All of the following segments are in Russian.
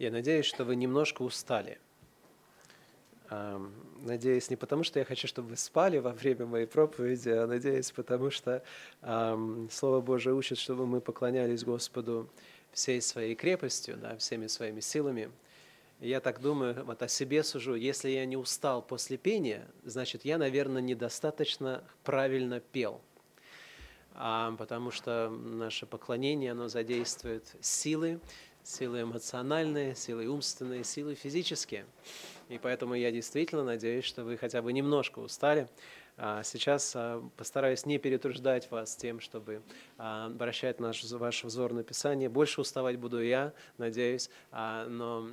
Я надеюсь, что вы немножко устали. Надеюсь, не потому, что я хочу, чтобы вы спали во время моей проповеди, а надеюсь, потому что Слово Божие учит, чтобы мы поклонялись Господу всей своей крепостью, да, всеми своими силами. И я так думаю, вот о себе сужу, если я не устал после пения, значит, я, наверное, недостаточно правильно пел – потому что наше поклонение, оно задействует силы, силы эмоциональные, силы умственные, силы физические. И поэтому я действительно надеюсь, что вы хотя бы немножко устали. А сейчас а, постараюсь не перетруждать вас тем, чтобы а, обращать наш, ваш взор на Писание. Больше уставать буду я, надеюсь, но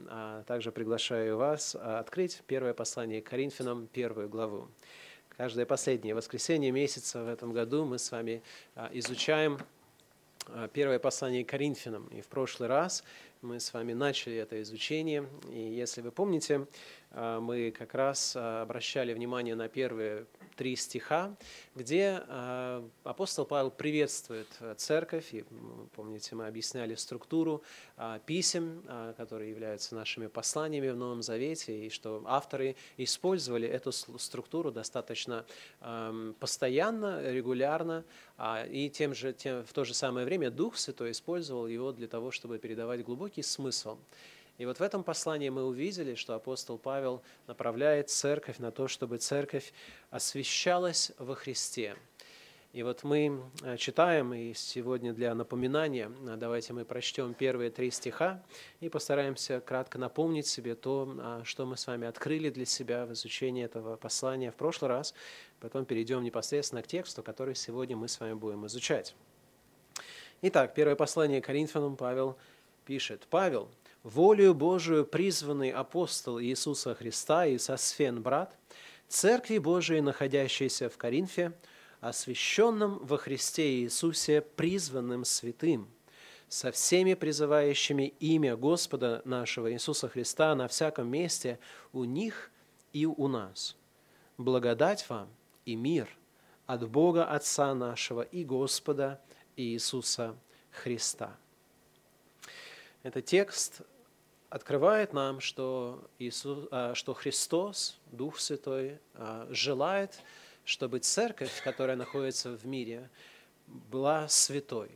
также приглашаю вас открыть первое послание к Коринфянам, первую главу. Каждое последнее воскресенье месяца в этом году мы с вами изучаем первое послание Коринфянам. И в прошлый раз мы с вами начали это изучение. И если вы помните, мы как раз а, обращали внимание на первые три стиха, где а, апостол Павел приветствует церковь. И, помните, мы объясняли структуру писем, которые являются нашими посланиями в Новом Завете, и что авторы использовали эту структуру достаточно постоянно, регулярно, и тем же, тем, в то же самое время Дух Святой использовал его для того, чтобы передавать глубокий смысл. И вот в этом послании мы увидели, что апостол Павел направляет церковь на то, чтобы церковь освящалась во Христе. И вот мы э, читаем, и сегодня для напоминания, э, давайте мы прочтем первые три стиха и постараемся кратко напомнить себе то, а, что мы с вами открыли для себя в изучении этого послания в прошлый раз. Потом перейдем непосредственно к тексту, который сегодня мы с вами будем изучать. Итак, первое послание Коринфянам Павел пишет. «Павел, волею Божию призванный апостол Иисуса Христа и Сосфен брат, Церкви Божией, находящейся в Коринфе, освященным во Христе Иисусе, призванным святым, со всеми призывающими имя Господа нашего Иисуса Христа на всяком месте у них и у нас. Благодать вам и мир от Бога Отца нашего и Господа Иисуса Христа. Этот текст открывает нам, что, Иисус, а, что Христос, Дух Святой, а, желает, чтобы церковь, которая находится в мире, была святой.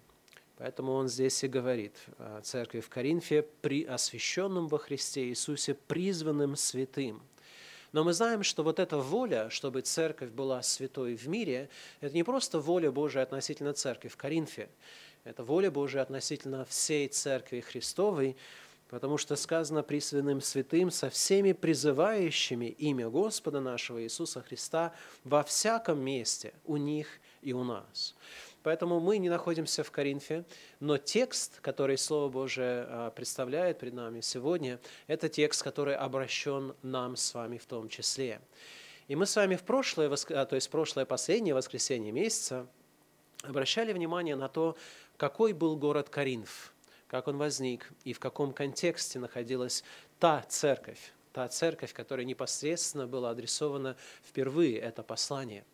Поэтому он здесь и говорит о церкви в Коринфе, при освященном во Христе Иисусе, призванным святым. Но мы знаем, что вот эта воля, чтобы церковь была святой в мире, это не просто воля Божия относительно церкви в Коринфе, это воля Божия относительно всей церкви Христовой, потому что сказано присвяным святым со всеми призывающими имя Господа нашего Иисуса Христа во всяком месте, у них и у нас. Поэтому мы не находимся в Коринфе, но текст, который Слово Божие а, представляет перед нами сегодня, это текст, который обращен нам с вами в том числе. И мы с вами в прошлое, а, то есть прошлое последнее воскресенье месяца обращали внимание на то, какой был город Коринф – как он возник и в каком контексте находилась та церковь, та церковь, которая непосредственно была адресована впервые, это послание.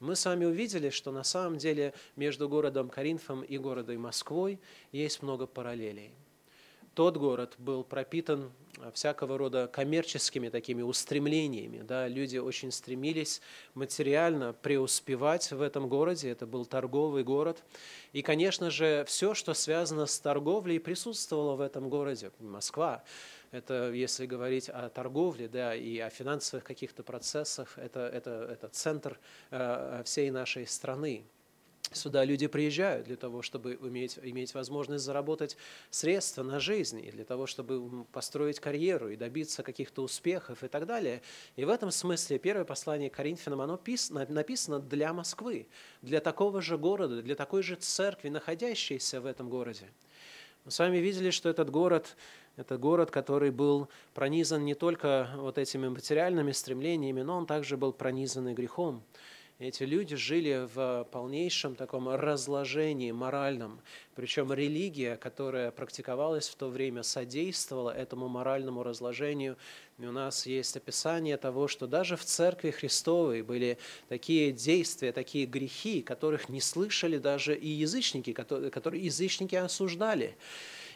Мы с вами увидели, что на самом деле между городом Коринфом и городом Москвой есть много параллелей. Тот город был пропитан всякого рода коммерческими такими устремлениями. Да, люди очень стремились материально преуспевать в этом городе. Это был торговый город. И, конечно же, все, что связано с торговлей, присутствовало в этом городе. Москва. Это, если говорить о торговле да, и о финансовых каких-то процессах, это, это, это центр э, всей нашей страны. Сюда люди приезжают для того, чтобы иметь, иметь возможность заработать средства на жизнь, и для того, чтобы построить карьеру и добиться каких-то успехов и так далее. И в этом смысле первое послание Коринфянам, оно написано для Москвы, для такого же города, для такой же церкви, находящейся в этом городе. Мы с вами видели, что этот город – это город, который был пронизан не только вот этими материальными стремлениями, но он также был пронизан и грехом. Эти люди жили в полнейшем таком разложении моральном. Причем религия, которая практиковалась в то время, содействовала этому моральному разложению. И у нас есть описание того, что даже в Церкви Христовой были такие действия, такие грехи, которых не слышали даже и язычники, которые, которые язычники осуждали.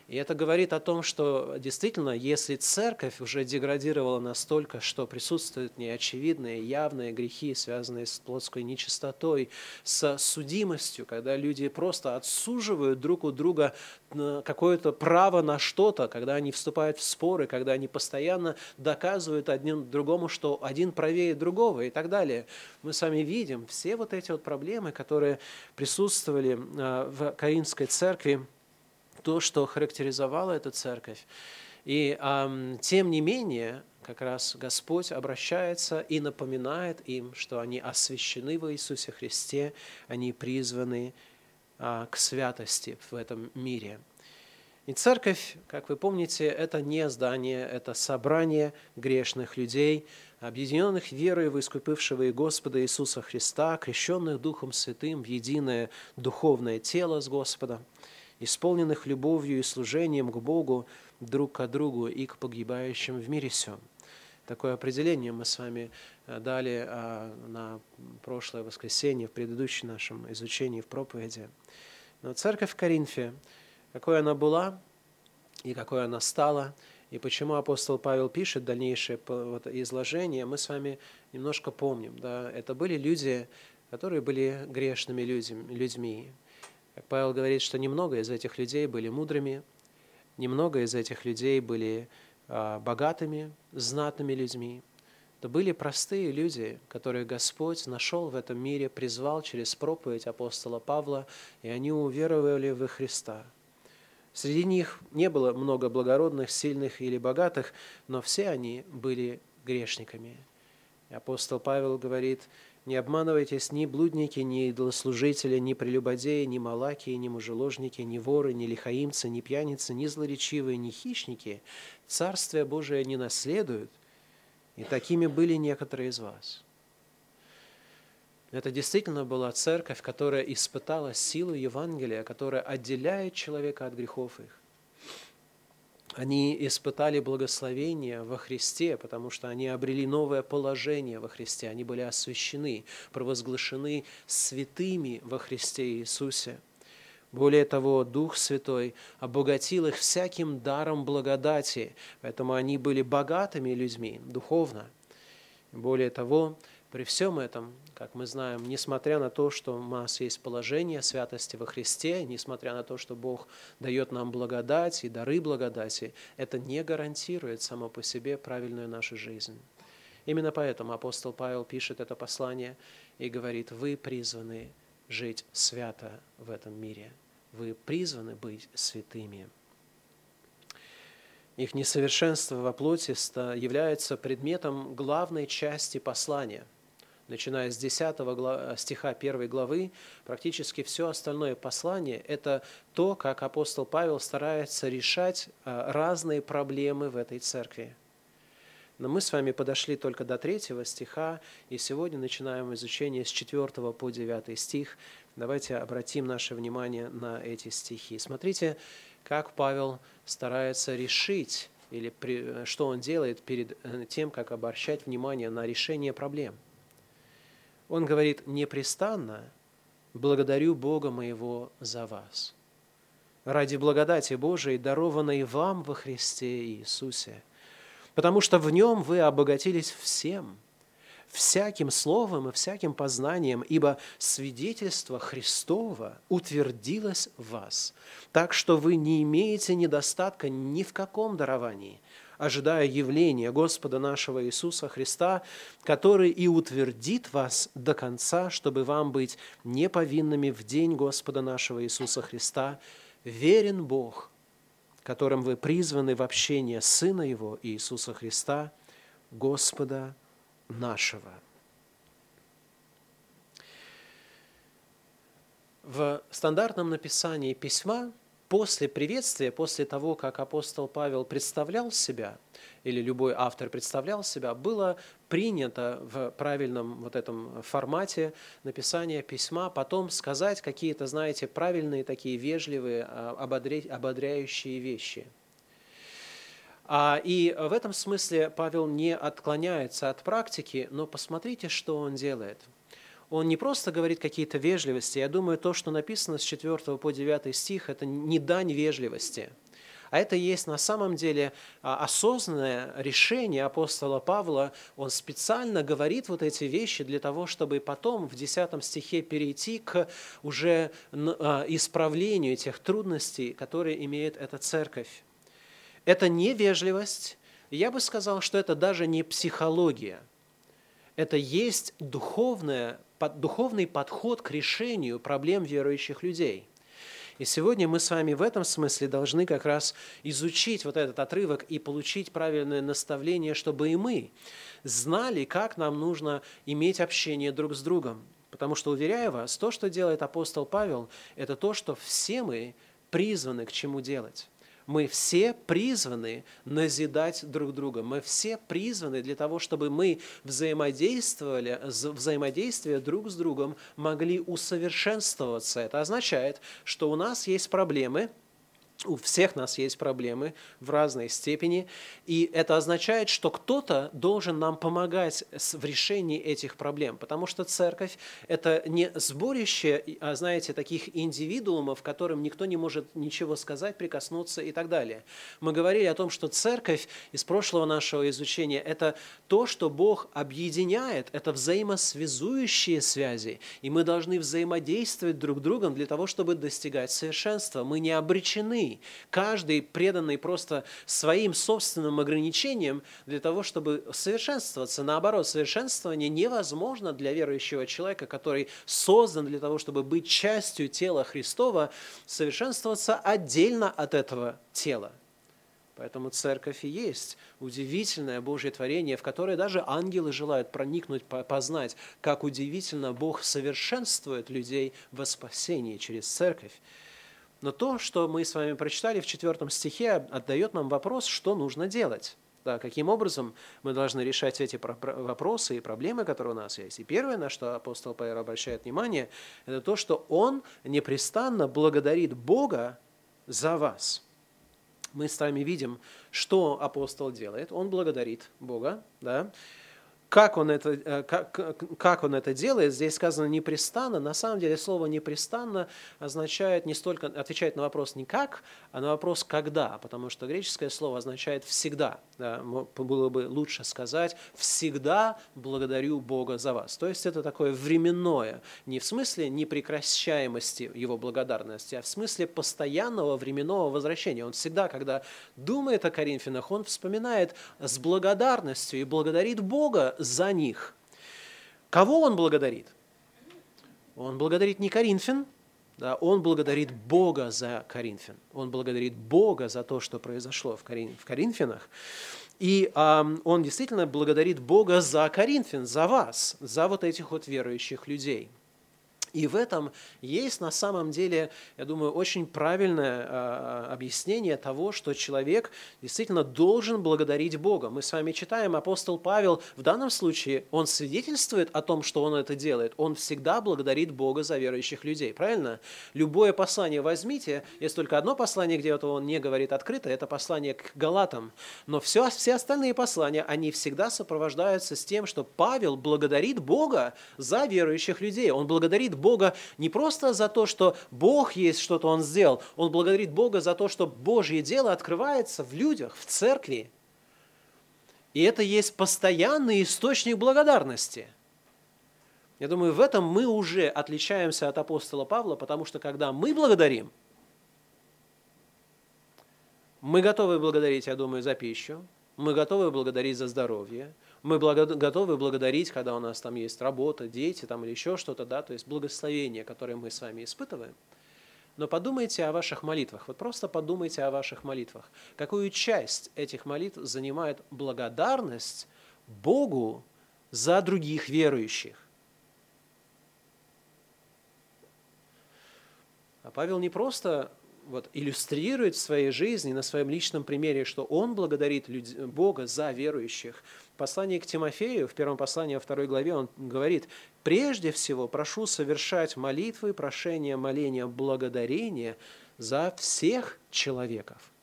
И это говорит о том, что действительно, если церковь уже деградировала настолько, что присутствуют неочевидные, явные грехи, связанные с плотской нечистотой, с судимостью, когда люди просто отсуживают друг у друга какое-то право на что-то, когда они вступают в споры, когда они постоянно доказывают одним другому, что один правее другого и так далее. Мы с вами видим все вот эти вот проблемы, которые присутствовали а, в Каринской церкви, то, что характеризовало эту церковь. И а, тем не менее, как раз Господь обращается и напоминает им, что они освящены во Иисусе Христе, они призваны а, к святости в этом мире. И церковь, как вы помните, это не здание, это собрание грешных людей, объединенных верой в искупившего и Господа Иисуса Христа, крещенных Духом Святым в единое духовное тело с Господом исполненных любовью и служением к Богу, друг к другу и к погибающим в мире всем. Такое определение мы с вами э, дали а, на прошлое воскресенье в предыдущем нашем изучении в проповеди. Но церковь в Коринфе, какой она была и какой она стала, и почему апостол Павел пишет дальнейшее изложение, мы с вами немножко помним. Да? Это были люди, которые были грешными людьми, Павел говорит, что немного из этих людей были мудрыми, немного из этих людей были а, богатыми, знатными людьми. Это были простые люди, которые Господь нашел в этом мире, призвал через проповедь апостола Павла, и они уверовали в Христа. Среди них не было много благородных, сильных или богатых, но все они были грешниками. И апостол Павел говорит, не обманывайтесь ни блудники, ни идолослужители, ни прелюбодеи, ни малаки, ни мужеложники, ни воры, ни лихаимцы, ни пьяницы, ни злоречивые, ни хищники. Царствие Божие не наследуют, и такими были некоторые из вас. Это действительно была церковь, которая испытала силу Евангелия, которая отделяет человека от грехов их. Они испытали благословение во Христе, потому что они обрели новое положение во Христе. Они были освящены, провозглашены святыми во Христе Иисусе. Более того, Дух Святой обогатил их всяким даром благодати, поэтому они были богатыми людьми духовно. Более того, при всем этом, как мы знаем, несмотря на то, что у нас есть положение святости во Христе, несмотря на то, что Бог дает нам благодать и дары благодати, это не гарантирует само по себе правильную нашу жизнь. Именно поэтому апостол Павел пишет это послание и говорит, вы призваны жить свято в этом мире. Вы призваны быть святыми. Их несовершенство во плоти является предметом главной части послания – начиная с 10 стиха 1 главы, практически все остальное послание – это то, как апостол Павел старается решать а, разные проблемы в этой церкви. Но мы с вами подошли только до третьего стиха, и сегодня начинаем изучение с 4 по 9 стих. Давайте обратим наше внимание на эти стихи. Смотрите, как Павел старается решить, или что он делает перед э, тем, как обращать внимание на решение проблем – он говорит, непрестанно благодарю Бога моего за вас. Ради благодати Божией, дарованной вам во Христе Иисусе, потому что в Нем вы обогатились всем, всяким словом и всяким познанием, ибо свидетельство Христова утвердилось в вас, так что вы не имеете недостатка ни в каком даровании – ожидая явления Господа нашего Иисуса Христа, который и утвердит вас до конца, чтобы вам быть неповинными в день Господа нашего Иисуса Христа. Верен Бог, которым вы призваны в общение Сына Его Иисуса Христа, Господа нашего. В стандартном написании письма после приветствия, после того, как апостол Павел представлял себя, или любой автор представлял себя, было принято в правильном вот этом формате написания письма потом сказать какие-то, знаете, правильные такие вежливые, а, ободряющие вещи. А, и в этом смысле Павел не отклоняется от практики, но посмотрите, что он делает – он не просто говорит какие-то вежливости. Я думаю, то, что написано с 4 по 9 стих, это не дань вежливости, А это есть на самом деле а, осознанное решение апостола Павла. Он специально говорит вот эти вещи для того, чтобы потом в 10 стихе перейти к уже а, исправлению тех трудностей, которые имеет эта церковь. Это не вежливость, я бы сказал, что это даже не психология. Это есть духовное, духовный подход к решению проблем верующих людей – и сегодня мы с вами в этом смысле должны как раз изучить вот этот отрывок и получить правильное наставление, чтобы и мы знали, как нам нужно иметь общение друг с другом. Потому что, уверяю вас, то, что делает апостол Павел, это то, что все мы призваны к чему делать. Мы все призваны назидать друг друга. Мы все призваны для того, чтобы мы взаимодействовали, взаимодействие друг с другом могли усовершенствоваться. Это означает, что у нас есть проблемы – у всех нас есть проблемы в разной степени, и это означает, что кто-то должен нам помогать в решении этих проблем, потому что церковь – это не сборище, а, знаете, таких индивидуумов, которым никто не может ничего сказать, прикоснуться и так далее. Мы говорили о том, что церковь из прошлого нашего изучения – это то, что Бог объединяет, это взаимосвязующие связи, и мы должны взаимодействовать друг с другом для того, чтобы достигать совершенства. Мы не обречены каждый преданный просто своим собственным ограничениям для того, чтобы совершенствоваться. Наоборот, совершенствование невозможно для верующего человека, который создан для того, чтобы быть частью тела Христова, совершенствоваться отдельно от этого тела. Поэтому церковь и есть удивительное Божье творение, в которое даже ангелы желают проникнуть, познать, как удивительно Бог совершенствует людей во спасении через церковь. Но то, что мы с вами прочитали в четвертом стихе, отдает нам вопрос, что нужно делать. Да, каким образом мы должны решать эти вопросы и проблемы, которые у нас есть. И первое, на что апостол Павел обращает внимание, это то, что он непрестанно благодарит Бога за вас. Мы с вами видим, что апостол делает. Он благодарит Бога, да, как он, это, э, как, как он это делает, здесь сказано непрестанно. На самом деле слово непрестанно означает не столько, отвечает на вопрос не как, а на вопрос когда, потому что греческое слово означает всегда. Да, было бы лучше сказать всегда благодарю Бога за вас. То есть это такое временное, не в смысле непрекращаемости его благодарности, а в смысле постоянного временного возвращения. Он всегда, когда думает о Коринфянах, он вспоминает с благодарностью и благодарит Бога за них. Кого он благодарит? Он благодарит не Коринфян, да, он благодарит Бога за Коринфян. Он благодарит Бога за то, что произошло в, Корин, в Коринфянах. И э, он действительно благодарит Бога за Коринфян, за вас, за вот этих вот верующих людей – и в этом есть на самом деле, я думаю, очень правильное а, объяснение того, что человек действительно должен благодарить Бога. Мы с вами читаем, апостол Павел в данном случае, он свидетельствует о том, что он это делает. Он всегда благодарит Бога за верующих людей, правильно? Любое послание возьмите, есть только одно послание, где это он не говорит открыто, это послание к Галатам. Но все, все остальные послания, они всегда сопровождаются с тем, что Павел благодарит Бога за верующих людей. Он благодарит Бога Бога не просто за то, что Бог есть что-то Он сделал, он благодарит Бога за то, что Божье дело открывается в людях, в церкви. И это есть постоянный источник благодарности. Я думаю, в этом мы уже отличаемся от апостола Павла, потому что когда мы благодарим, мы готовы благодарить, я думаю, за пищу, мы готовы благодарить за здоровье, мы готовы благодарить, когда у нас там есть работа, дети там, или еще что-то, да, то есть благословение, которое мы с вами испытываем. Но подумайте о ваших молитвах. Вот просто подумайте о ваших молитвах. Какую часть этих молитв занимает благодарность Богу за других верующих? А Павел не просто вот, иллюстрирует в своей жизни, на своем личном примере, что он благодарит Бога за верующих, в послании к Тимофею, в первом послании во второй главе, он говорит, «Прежде всего прошу совершать молитвы, прошения, моления, благодарения за всех человеков».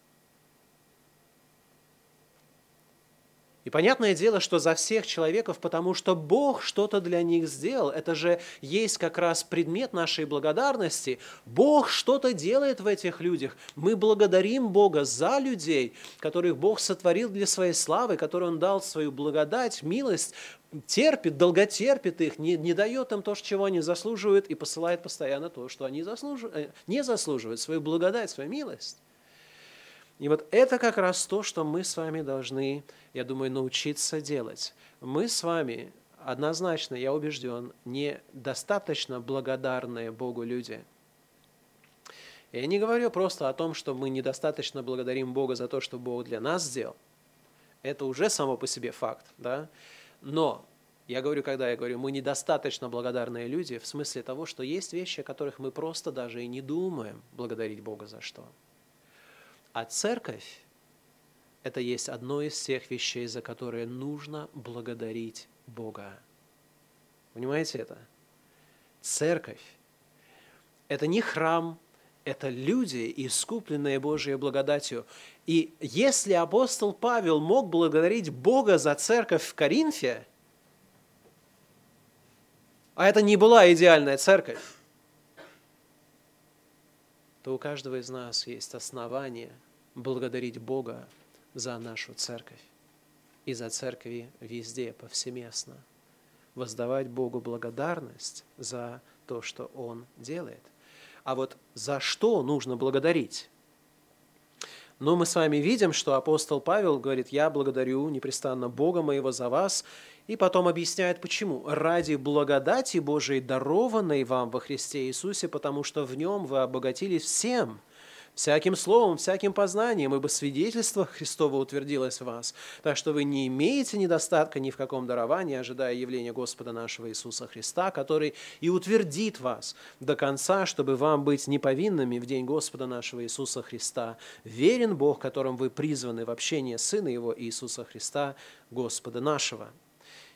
И понятное дело, что за всех человеков, потому что Бог что-то для них сделал. Это же есть как раз предмет нашей благодарности. Бог что-то делает в этих людях. Мы благодарим Бога за людей, которых Бог сотворил для своей славы, которым Он дал свою благодать, милость, терпит, долготерпит их, не, не дает им то, чего они заслуживают, и посылает постоянно то, что они заслуживают, э, не заслуживают, свою благодать, свою милость. И вот это как раз то, что мы с вами должны, я думаю, научиться делать. Мы с вами однозначно, я убежден, недостаточно благодарные Богу люди. Я не говорю просто о том, что мы недостаточно благодарим Бога за то, что Бог для нас сделал. Это уже само по себе факт, да? Но я говорю, когда я говорю, мы недостаточно благодарные люди, в смысле того, что есть вещи, о которых мы просто даже и не думаем благодарить Бога за что. А церковь – это есть одно из тех вещей, за которые нужно благодарить Бога. Понимаете это? Церковь – это не храм, это люди, искупленные Божьей благодатью. И если апостол Павел мог благодарить Бога за церковь в Коринфе, а это не была идеальная церковь, то у каждого из нас есть основание благодарить Бога за нашу церковь и за церкви везде, повсеместно. Воздавать Богу благодарность за то, что Он делает. А вот за что нужно благодарить? Но мы с вами видим, что апостол Павел говорит, я благодарю непрестанно Бога моего за вас, и потом объясняет, почему. Ради благодати Божией, дарованной вам во Христе Иисусе, потому что в нем вы обогатились всем – всяким словом, всяким познанием, ибо свидетельство Христово утвердилось в вас, так что вы не имеете недостатка ни в каком даровании, ожидая явления Господа нашего Иисуса Христа, который и утвердит вас до конца, чтобы вам быть неповинными в день Господа нашего Иисуса Христа. Верен Бог, которым вы призваны в общение Сына Его Иисуса Христа, Господа нашего.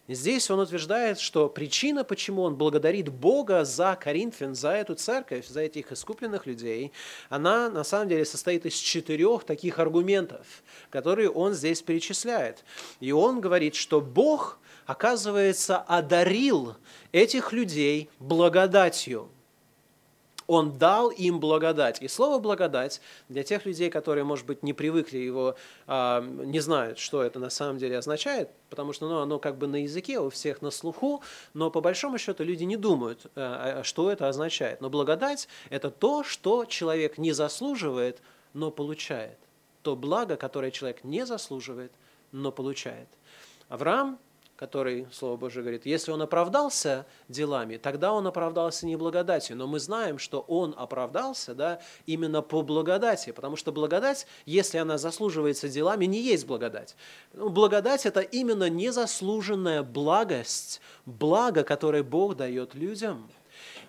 Здесь он утверждает, что причина, почему он благодарит Бога за Коринфян, за эту церковь, за этих искупленных людей, она на самом деле состоит из четырех таких аргументов, которые он здесь перечисляет. И он говорит, что Бог, оказывается, одарил этих людей благодатью – он дал им благодать. И слово «благодать» для тех людей, которые, может быть, не привыкли его, а, не знают, что это на самом деле означает, потому что ну, оно как бы на языке у всех на слуху, но по большому счету люди не думают, э, а, что это означает. Но благодать – это то, что человек не заслуживает, но получает. То благо, которое человек не заслуживает, но получает. Авраам который, Слово Божие говорит, если он оправдался делами, тогда он оправдался не благодатью. Но мы знаем, что он оправдался да, именно по благодати, потому что благодать, если она заслуживается делами, не есть благодать. Ну, благодать – это именно незаслуженная благость, благо, которое Бог дает людям –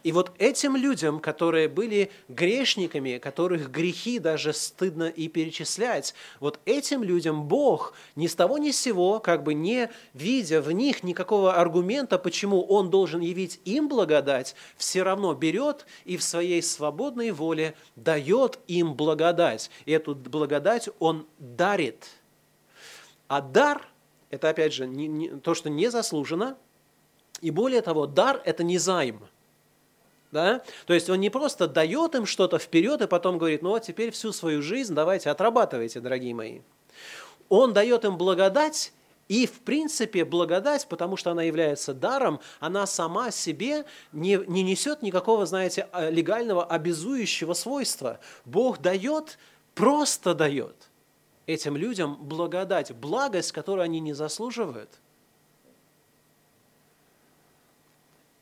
и вот этим людям, которые были грешниками, которых грехи даже стыдно и перечислять, вот этим людям Бог ни с того ни с сего, как бы не видя в них никакого аргумента, почему Он должен явить им благодать, все равно берет и в своей свободной воле дает им благодать. И эту благодать Он дарит. А дар – это, опять же, не, не, то, что не заслужено, и более того, дар – это не займ – да? То есть он не просто дает им что-то вперед и потом говорит, ну вот теперь всю свою жизнь давайте отрабатывайте, дорогие мои. Он дает им благодать, и, в принципе, благодать, потому что она является даром, она сама себе не, не несет никакого, знаете, а, легального обязующего свойства. Бог дает, просто дает этим людям благодать, благость, которую они не заслуживают –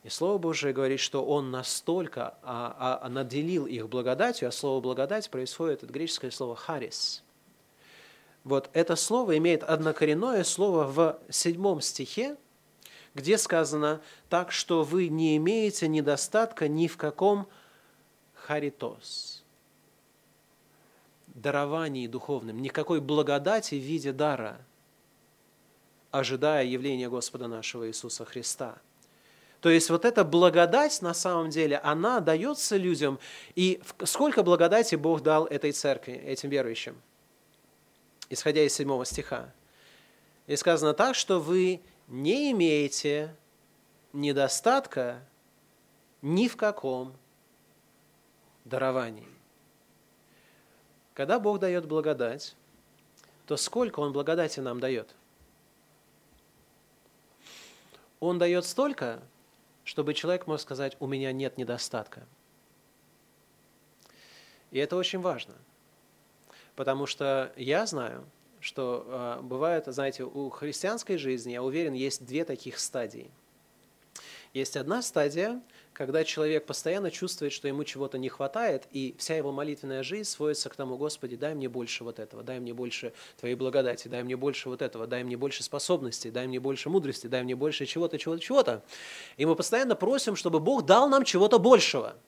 И Слово Божие говорит, что Он настолько а, а, наделил их благодатью, а слово «благодать» происходит от греческого слова «харис». Вот это слово имеет однокоренное слово в седьмом стихе, где сказано так, что вы не имеете недостатка ни в каком харитос, даровании духовным, никакой благодати в виде дара, ожидая явления Господа нашего Иисуса Христа – то есть вот эта благодать, на самом деле, она дается людям. И сколько благодати Бог дал этой церкви, этим верующим? Исходя из седьмого стиха. И сказано так, что вы не имеете недостатка ни в каком даровании. Когда Бог дает благодать, то сколько Он благодати нам дает? Он дает столько, чтобы человек мог сказать, у меня нет недостатка. И это очень важно, потому что я знаю, что э, бывает, знаете, у христианской жизни, я уверен, есть две таких стадии. Есть одна стадия, когда человек постоянно чувствует, что ему чего-то не хватает, и вся его молитвенная жизнь сводится к тому, Господи, дай мне больше вот этого, дай мне больше Твоей благодати, дай мне больше вот этого, дай мне больше способностей, дай мне больше мудрости, дай мне больше чего-то, чего-то, чего-то. И мы постоянно просим, чтобы Бог дал нам чего-то большего –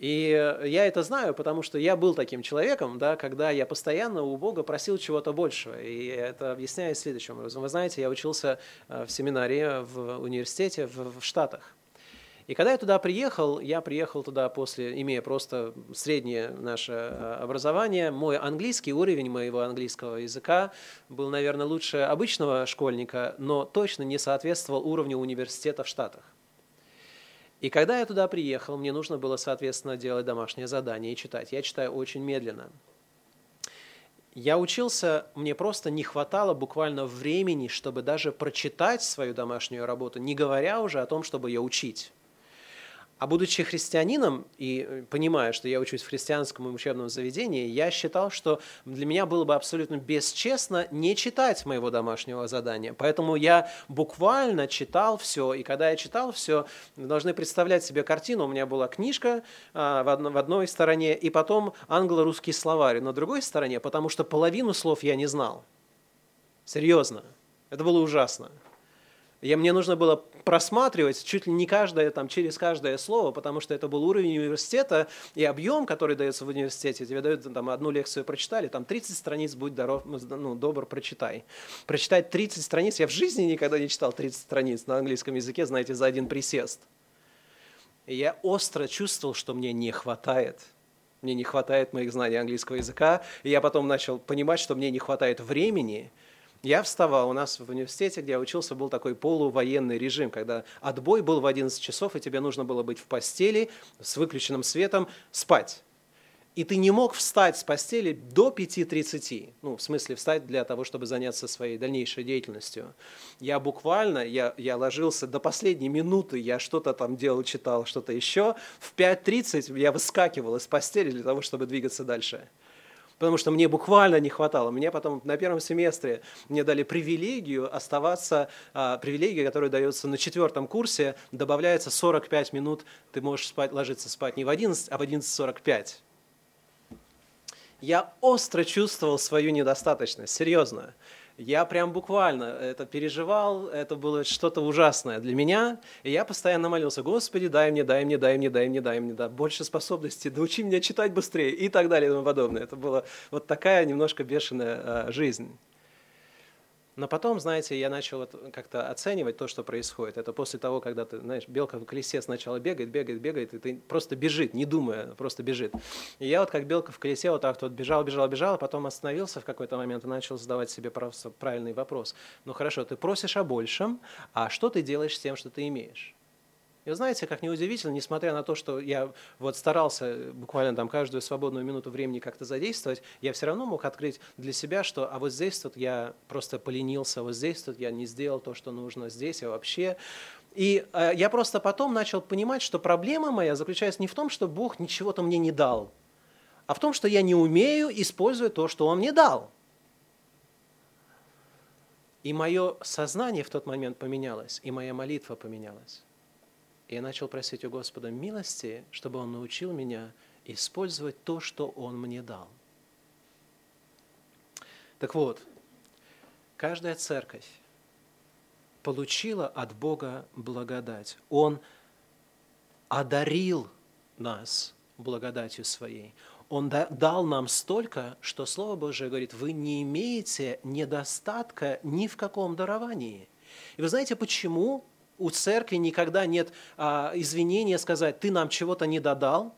и я это знаю, потому что я был таким человеком, да, когда я постоянно у Бога просил чего-то большего. И это объясняю следующим образом. Вы знаете, я учился э, в семинаре в университете в, в Штатах. И когда я туда приехал, я приехал туда после, имея просто среднее наше э, образование, мой английский уровень моего английского языка был, наверное, лучше обычного школьника, но точно не соответствовал уровню университета в Штатах. И когда я туда приехал, мне нужно было, соответственно, делать домашнее задание и читать. Я читаю очень медленно. Я учился, мне просто не хватало буквально времени, чтобы даже прочитать свою домашнюю работу, не говоря уже о том, чтобы ее учить. А будучи христианином и э, понимая, что я учусь в христианском учебном заведении, я считал, что для меня было бы абсолютно бесчестно не читать моего домашнего задания. Поэтому я буквально читал все. И когда я читал все, вы должны представлять себе картину. У меня была книжка а, в, одно, в одной стороне, и потом англо-русский словарь на другой стороне, потому что половину слов я не знал. Серьезно. Это было ужасно. Я, мне нужно было просматривать чуть ли не каждое, там, через каждое слово, потому что это был уровень университета и объем, который дается в университете. Тебе дают там, одну лекцию прочитали, там 30 страниц, будь здоров, ну, добр, прочитай. Прочитать 30 страниц, я в жизни никогда не читал 30 страниц на английском языке, знаете, за один присест. И я остро чувствовал, что мне не хватает мне не хватает моих знаний английского языка, и я потом начал понимать, что мне не хватает времени, я вставал, у нас в университете, где я учился, был такой полувоенный режим, когда отбой был в 11 часов, и тебе нужно было быть в постели с выключенным светом, спать. И ты не мог встать с постели до 5.30, ну, в смысле встать для того, чтобы заняться своей дальнейшей деятельностью. Я буквально, я, я ложился до последней минуты, я что-то там делал, читал, что-то еще. В 5.30 я выскакивал из постели для того, чтобы двигаться дальше потому что мне буквально не хватало. Мне потом на первом семестре мне дали привилегию оставаться, а, привилегия, которая дается на четвертом курсе, добавляется 45 минут, ты можешь спать, ложиться спать не в 11, а в 11.45. Я остро чувствовал свою недостаточность, серьезно. Я прям буквально это переживал, это было что-то ужасное для меня. И я постоянно молился, Господи, дай мне, дай мне, дай мне, дай мне, дай мне, да, больше способностей, научи меня читать быстрее и так далее и тому подобное. Это была вот такая немножко бешеная а, жизнь. Но потом, знаете, я начал вот как-то оценивать то, что происходит. Это после того, когда ты, знаешь, белка в колесе сначала бегает, бегает, бегает, и ты просто бежит, не думая, просто бежит. И я вот как белка в колесе вот так вот бежал, бежал, бежал, а потом остановился в какой-то момент и начал задавать себе правильный вопрос. Ну хорошо, ты просишь о большем, а что ты делаешь с тем, что ты имеешь? И знаете, как неудивительно, несмотря на то, что я вот старался буквально там каждую свободную минуту времени как-то задействовать, я все равно мог открыть для себя, что а вот здесь тут я просто поленился, вот здесь тут я не сделал то, что нужно, здесь я вообще... И э, я просто потом начал понимать, что проблема моя заключается не в том, что Бог ничего-то мне не дал, а в том, что я не умею использовать то, что Он мне дал. И мое сознание в тот момент поменялось, и моя молитва поменялась. И я начал просить у Господа милости, чтобы Он научил меня использовать то, что Он мне дал. Так вот, каждая церковь получила от Бога благодать. Он одарил нас благодатью своей. Он дал нам столько, что Слово Божие говорит, вы не имеете недостатка ни в каком даровании. И вы знаете, почему у церкви никогда нет а, извинения сказать, ты нам чего-то не додал,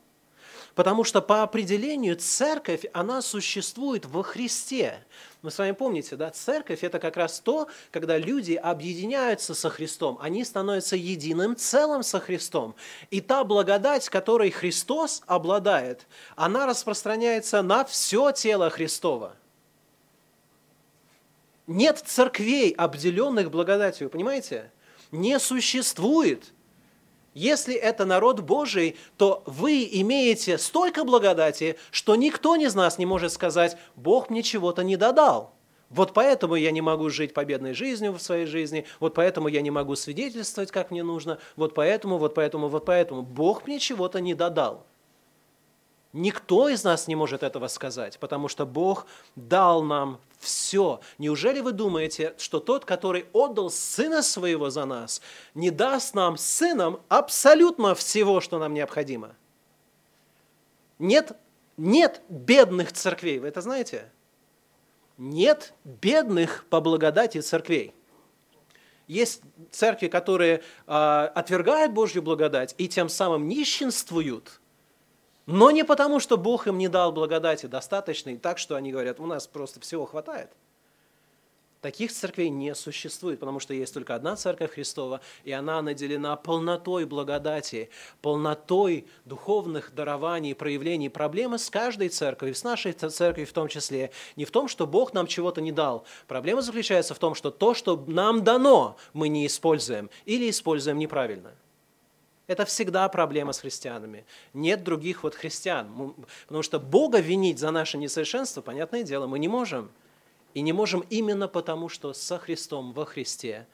Потому что по определению церковь, она существует во Христе. Вы с вами помните, да, церковь – это как раз то, когда люди объединяются со Христом, они становятся единым целым со Христом. И та благодать, которой Христос обладает, она распространяется на все тело Христова. Нет церквей, обделенных благодатью, понимаете? Не существует. Если это народ Божий, то вы имеете столько благодати, что никто из нас не может сказать, Бог мне чего-то не додал. Вот поэтому я не могу жить победной жизнью в своей жизни, вот поэтому я не могу свидетельствовать, как мне нужно, вот поэтому, вот поэтому, вот поэтому. Бог мне чего-то не додал. Никто из нас не может этого сказать, потому что Бог дал нам все. Неужели вы думаете, что тот, который отдал Сына Своего за нас, не даст нам Сыном абсолютно всего, что нам необходимо? Нет, нет бедных церквей, вы это знаете? Нет бедных по благодати церквей. Есть церкви, которые э, отвергают Божью благодать и тем самым нищенствуют – но не потому, что Бог им не дал благодати достаточной, так что они говорят, у нас просто всего хватает. Таких церквей не существует, потому что есть только одна церковь Христова, и она наделена полнотой благодати, полнотой духовных дарований, проявлений. Проблемы с каждой церковью, с нашей церковью в том числе, не в том, что Бог нам чего-то не дал. Проблема заключается в том, что то, что нам дано, мы не используем или используем неправильно. Это всегда проблема с христианами. Нет других вот христиан. Потому что Бога винить за наше несовершенство, понятное дело, мы не можем. И не можем именно потому, что со Христом во Христе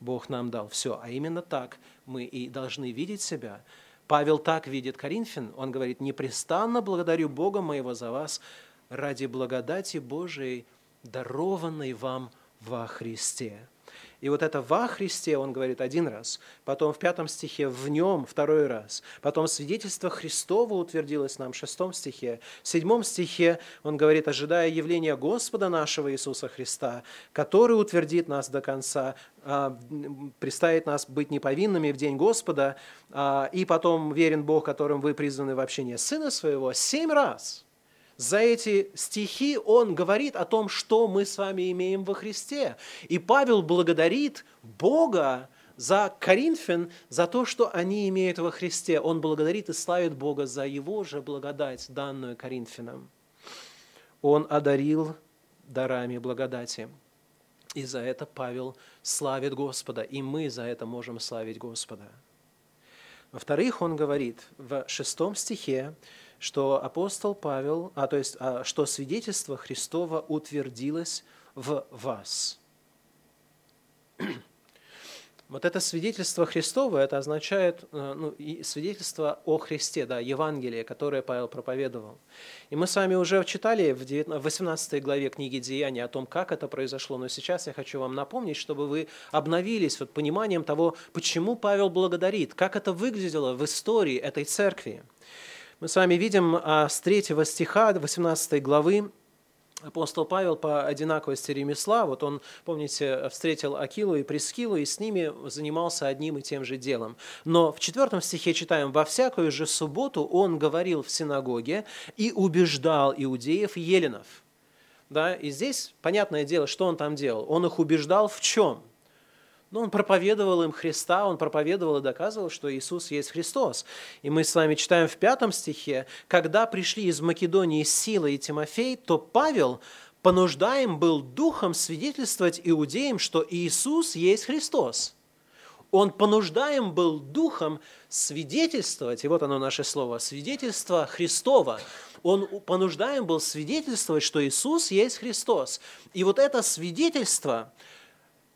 Бог нам дал все. А именно так мы и должны видеть себя. Павел так видит Коринфян. Он говорит, непрестанно благодарю Бога моего за вас ради благодати Божией, дарованной вам во Христе. И вот это во Христе он говорит один раз, потом в пятом стихе в нем второй раз, потом свидетельство Христова утвердилось нам в шестом стихе, в седьмом стихе он говорит, ожидая явления Господа нашего Иисуса Христа, который утвердит нас до конца, а, представит нас быть неповинными в день Господа, а, и потом верен Бог, которым вы призваны в общение Сына Своего, семь раз – за эти стихи он говорит о том, что мы с вами имеем во Христе. И Павел благодарит Бога за Коринфян, за то, что они имеют во Христе. Он благодарит и славит Бога за его же благодать, данную Коринфянам. Он одарил дарами благодати. И за это Павел славит Господа, и мы за это можем славить Господа. Во-вторых, он говорит в шестом стихе, что апостол Павел, а то есть, а, что свидетельство Христова утвердилось в вас. Вот это свидетельство Христово, это означает э, ну, свидетельство о Христе, да, Евангелие, которое Павел проповедовал. И мы с вами уже читали в 18 главе книги Деяния о том, как это произошло, но сейчас я хочу вам напомнить, чтобы вы обновились вот пониманием того, почему Павел благодарит, как это выглядело в истории этой церкви. Мы с вами видим а, с 3 стиха 18 главы апостол Павел по одинаковости ремесла, вот он, помните, встретил Акилу и Прескилу, и с ними занимался одним и тем же делом. Но в четвертом стихе читаем, «Во всякую же субботу он говорил в синагоге и убеждал иудеев и еленов». Да, и здесь, понятное дело, что он там делал? Он их убеждал в чем? Но он проповедовал им Христа, он проповедовал и доказывал, что Иисус есть Христос. И мы с вами читаем в пятом стихе, когда пришли из Македонии Сила и Тимофей, то Павел понуждаем был духом свидетельствовать иудеям, что Иисус есть Христос. Он понуждаем был духом свидетельствовать, и вот оно наше слово, свидетельство Христова. Он понуждаем был свидетельствовать, что Иисус есть Христос. И вот это свидетельство –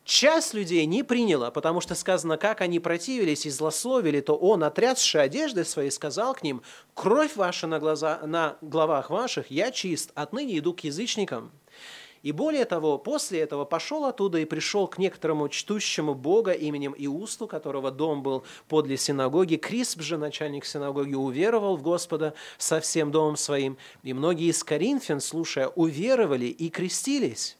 Часть людей не приняла, потому что сказано, как они противились и злословили, то он, отрясши одежды свои, сказал к ним, «Кровь ваша на, глаза, на главах ваших, я чист, отныне иду к язычникам». И более того, после этого пошел оттуда и пришел к некоторому чтущему Бога именем Иусту, которого дом был подле синагоги. Крисп же, начальник синагоги, уверовал в Господа со всем домом своим. И многие из Коринфян, слушая, уверовали и крестились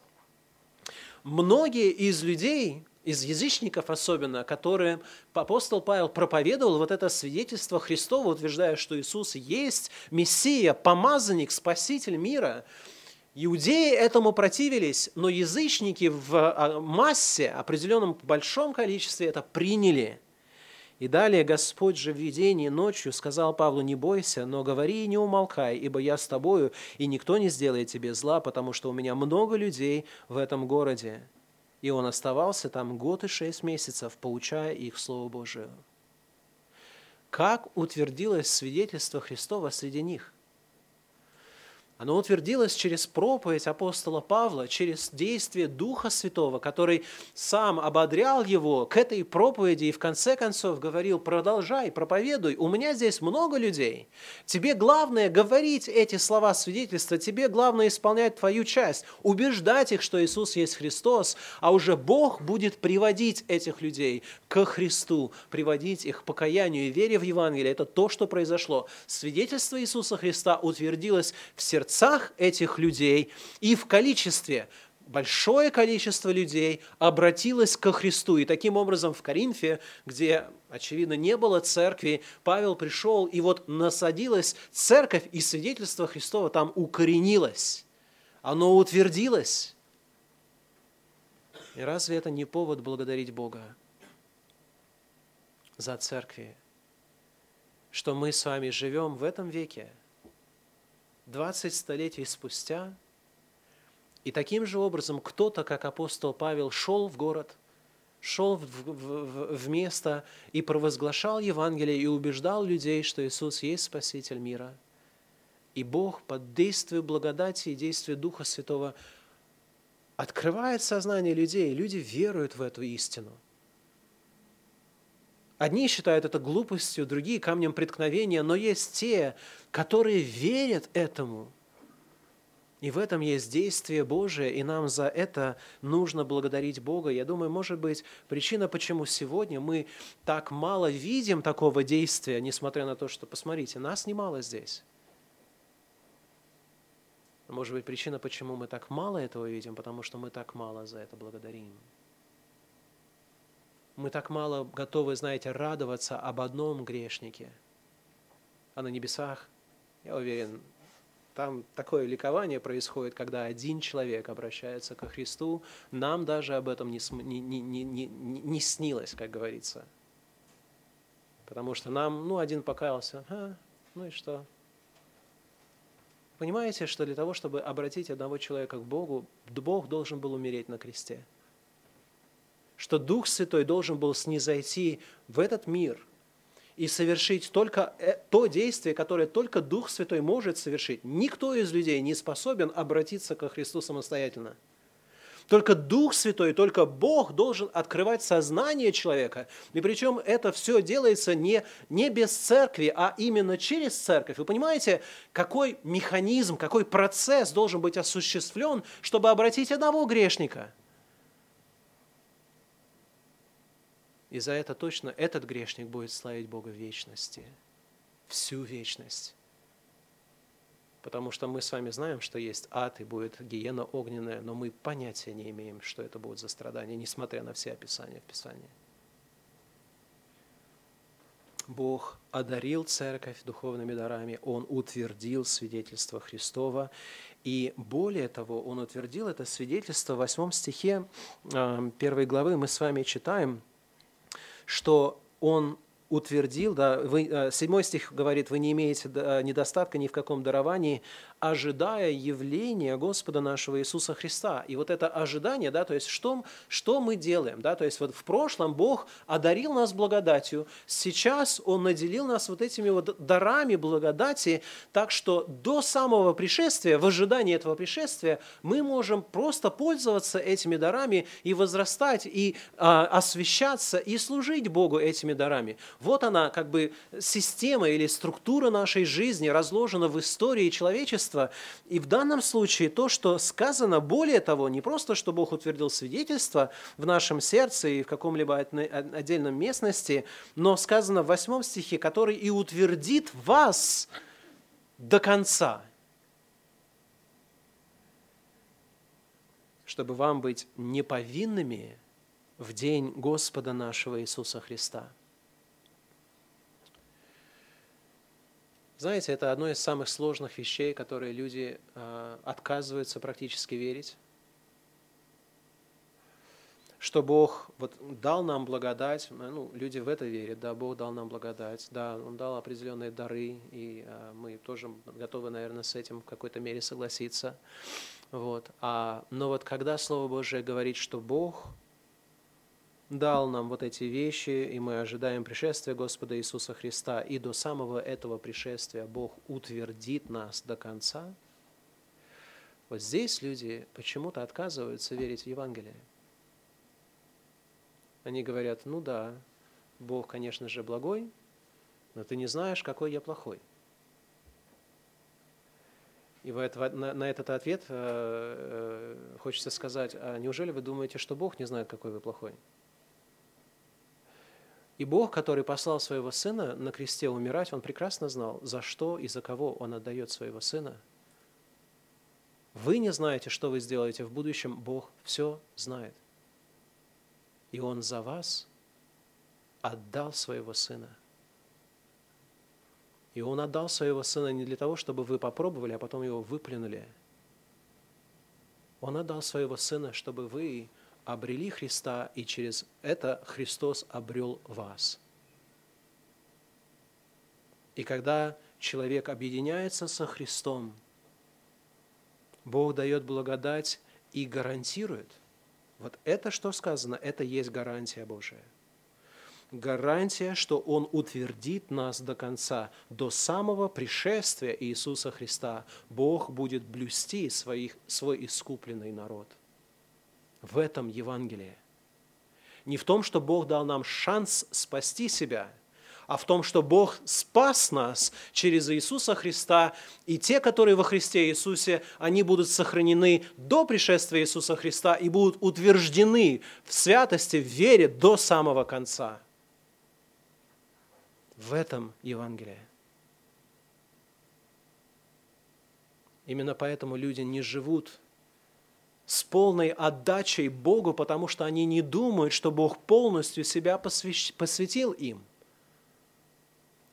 многие из людей, из язычников особенно, которые апостол Павел проповедовал вот это свидетельство Христова, утверждая, что Иисус есть Мессия, помазанник, Спаситель мира. Иудеи этому противились, но язычники в а, массе, определенном большом количестве это приняли. И далее Господь же в видении ночью сказал Павлу, не бойся, но говори и не умолкай, ибо я с тобою, и никто не сделает тебе зла, потому что у меня много людей в этом городе. И он оставался там год и шесть месяцев, получая их Слово Божие. Как утвердилось свидетельство Христова среди них? Оно утвердилось через проповедь апостола Павла, через действие Духа Святого, который сам ободрял его к этой проповеди и в конце концов говорил, продолжай, проповедуй, у меня здесь много людей. Тебе главное говорить эти слова свидетельства, тебе главное исполнять твою часть, убеждать их, что Иисус есть Христос, а уже Бог будет приводить этих людей к Христу, приводить их к покаянию и вере в Евангелие. Это то, что произошло. Свидетельство Иисуса Христа утвердилось в сердце сердцах этих людей и в количестве большое количество людей обратилось ко Христу. И таким образом в Коринфе, где, очевидно, не было церкви, Павел пришел, и вот насадилась церковь, и свидетельство Христова там укоренилось. Оно утвердилось. И разве это не повод благодарить Бога за церкви, что мы с вами живем в этом веке – 20 столетий спустя, и таким же образом кто-то, как апостол Павел, шел в город, шел в, в, в место и провозглашал Евангелие и убеждал людей, что Иисус есть Спаситель мира. И Бог под действием благодати и действием Духа Святого открывает сознание людей, и люди веруют в эту истину. Одни считают это глупостью, другие камнем преткновения, но есть те, которые верят этому. И в этом есть действие Божие, и нам за это нужно благодарить Бога. Я думаю, может быть, причина, почему сегодня мы так мало видим такого действия, несмотря на то, что, посмотрите, нас немало здесь. Может быть, причина, почему мы так мало этого видим, потому что мы так мало за это благодарим. Мы так мало готовы, знаете, радоваться об одном грешнике, а на небесах я уверен, там такое ликование происходит, когда один человек обращается ко Христу. Нам даже об этом не, не, не, не, не снилось, как говорится. Потому что нам, ну, один покаялся, а, ну и что? Понимаете, что для того, чтобы обратить одного человека к Богу, Бог должен был умереть на кресте. Что Дух Святой должен был снизойти в этот мир – и совершить только э, то действие, которое только Дух Святой может совершить. Никто из людей не способен обратиться ко Христу самостоятельно. Только Дух Святой, только Бог должен открывать сознание человека. И причем это все делается не, не без церкви, а именно через церковь. Вы понимаете, какой механизм, какой процесс должен быть осуществлен, чтобы обратить одного грешника – И за это точно этот грешник будет славить Бога в вечности, всю вечность. Потому что мы с вами знаем, что есть ад и будет гиена огненная, но мы понятия не имеем, что это будет за страдание, несмотря на все описания в Писании. Бог одарил церковь духовными дарами, Он утвердил свидетельство Христова, и более того, Он утвердил это свидетельство в 8 стихе 1 э, главы, мы с вами читаем – что он утвердил, да, вы, э, седьмой стих говорит, вы не имеете э, недостатка ни в каком даровании, ожидая явления Господа нашего Иисуса Христа. И вот это ожидание, да, то есть что, что мы делаем, да, то есть вот в прошлом Бог одарил нас благодатью, сейчас Он наделил нас вот этими вот дарами благодати, так что до самого пришествия, в ожидании этого пришествия, мы можем просто пользоваться этими дарами и возрастать, и а, освещаться, и служить Богу этими дарами. Вот она, как бы система или структура нашей жизни разложена в истории человечества, свидетельство. И в данном случае то, что сказано, более того, не просто, что Бог утвердил свидетельство в нашем сердце и в каком-либо отдельном местности, но сказано в восьмом стихе, который и утвердит вас до конца, чтобы вам быть неповинными в день Господа нашего Иисуса Христа. Знаете, это одно из самых сложных вещей, которые люди э, отказываются практически верить. Что Бог вот, дал нам благодать, ну, люди в это верят, да, Бог дал нам благодать, да, Он дал определенные дары, и э, мы тоже готовы, наверное, с этим в какой-то мере согласиться. Вот. А, но вот когда Слово Божие говорит, что Бог дал нам вот эти вещи, и мы ожидаем пришествия Господа Иисуса Христа, и до самого этого пришествия Бог утвердит нас до конца, вот здесь люди почему-то отказываются верить в Евангелие. Они говорят, ну да, Бог, конечно же, благой, но ты не знаешь, какой я плохой. И на, этот ответ э, э, хочется сказать, а неужели вы думаете, что Бог не знает, какой вы плохой? И Бог, который послал своего Сына на кресте умирать, Он прекрасно знал, за что и за кого Он отдает своего Сына. Вы не знаете, что вы сделаете в будущем, Бог все знает. И Он за вас отдал своего Сына. И Он отдал своего Сына не для того, чтобы вы попробовали, а потом его выплюнули. Он отдал своего Сына, чтобы вы обрели Христа, и через это Христос обрел вас. И когда человек объединяется со Христом, Бог дает благодать и гарантирует. Вот это, что сказано, это есть гарантия Божия. Гарантия, что Он утвердит нас до конца, до самого пришествия Иисуса Христа. Бог будет блюсти своих, свой искупленный народ – в этом Евангелие. Не в том, что Бог дал нам шанс спасти себя, а в том, что Бог спас нас через Иисуса Христа, и те, которые во Христе Иисусе, они будут сохранены до пришествия Иисуса Христа и будут утверждены в святости, в вере до самого конца. В этом Евангелие. Именно поэтому люди не живут с полной отдачей Богу, потому что они не думают, что Бог полностью себя посвятил им.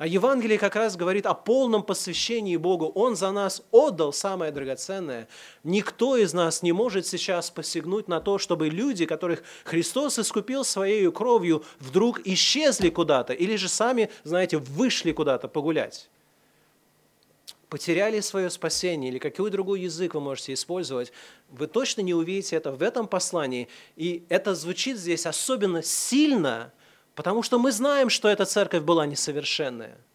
А Евангелие как раз говорит о полном посвящении Богу. Он за нас отдал самое драгоценное. Никто из нас не может сейчас посягнуть на то, чтобы люди, которых Христос искупил своей кровью, вдруг исчезли куда-то или же сами, знаете, вышли куда-то погулять потеряли свое спасение или какой другой язык вы можете использовать, вы точно не увидите это в этом послании. И это звучит здесь особенно сильно, потому что мы знаем, что эта церковь была несовершенная –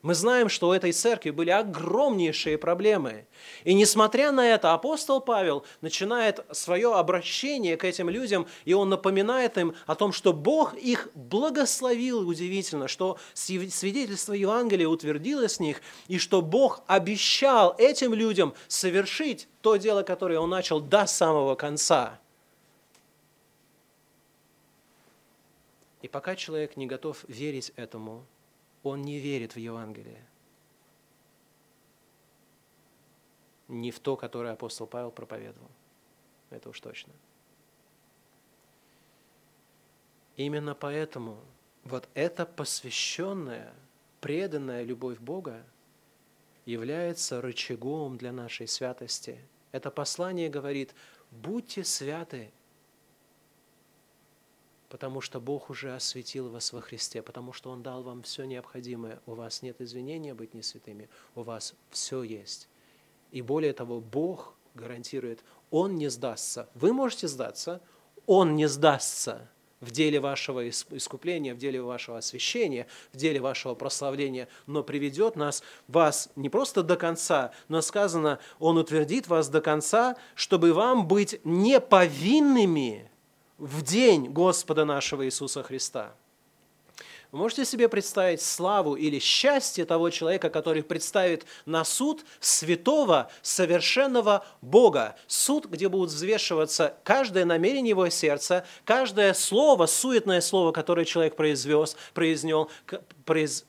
мы знаем, что у этой церкви были огромнейшие проблемы. И несмотря на это, апостол Павел начинает свое обращение к этим людям, и он напоминает им о том, что Бог их благословил, удивительно, что свидетельство Евангелия утвердилось с них, и что Бог обещал этим людям совершить то дело, которое он начал до самого конца. И пока человек не готов верить этому, он не верит в Евангелие. Не в то, которое апостол Павел проповедовал. Это уж точно. Именно поэтому вот эта посвященная, преданная любовь Бога является рычагом для нашей святости. Это послание говорит, будьте святы, потому что Бог уже осветил вас во Христе, потому что Он дал вам все необходимое. У вас нет извинения быть не святыми, у вас все есть. И более того, Бог гарантирует, Он не сдастся. Вы можете сдаться, Он не сдастся в деле вашего искупления, в деле вашего освящения, в деле вашего прославления, но приведет нас, вас не просто до конца, но сказано, Он утвердит вас до конца, чтобы вам быть неповинными в день Господа нашего Иисуса Христа. Вы можете себе представить славу или счастье того человека, который представит на суд святого, совершенного Бога. Суд, где будут взвешиваться каждое намерение его сердца, каждое слово, суетное слово, которое человек произвез, произнел, произ,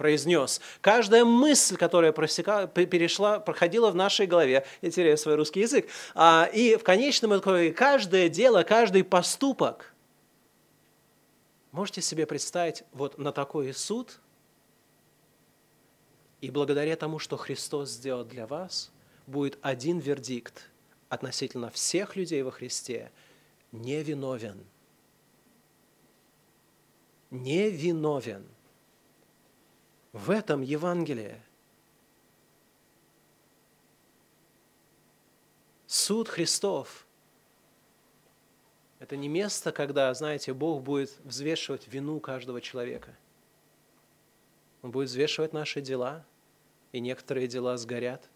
произнес. Каждая мысль, которая просека, перешла, проходила в нашей голове, я теряю свой русский язык, а, и в конечном итоге каждое дело, каждый поступок Можете себе представить вот на такой суд, и благодаря тому, что Христос сделал для вас, будет один вердикт относительно всех людей во Христе – невиновен. Невиновен. В этом Евангелие. Суд Христов – это не место, когда, знаете, Бог будет взвешивать вину каждого человека. Он будет взвешивать наши дела, и некоторые дела сгорят,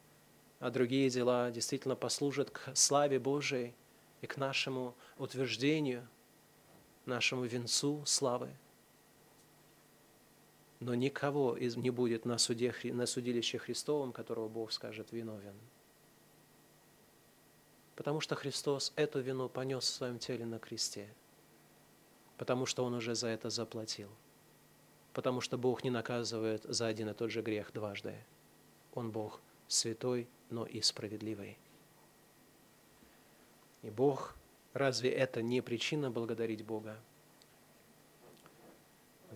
а другие дела действительно послужат к славе Божией и к нашему утверждению, нашему венцу славы – но никого из, не будет на, суде, на судилище Христовом, которого Бог скажет виновен. Потому что Христос эту вину понес в своем теле на кресте. Потому что Он уже за это заплатил. Потому что Бог не наказывает за один и тот же грех дважды. Он Бог святой, но и справедливый. И Бог, разве это не причина благодарить Бога?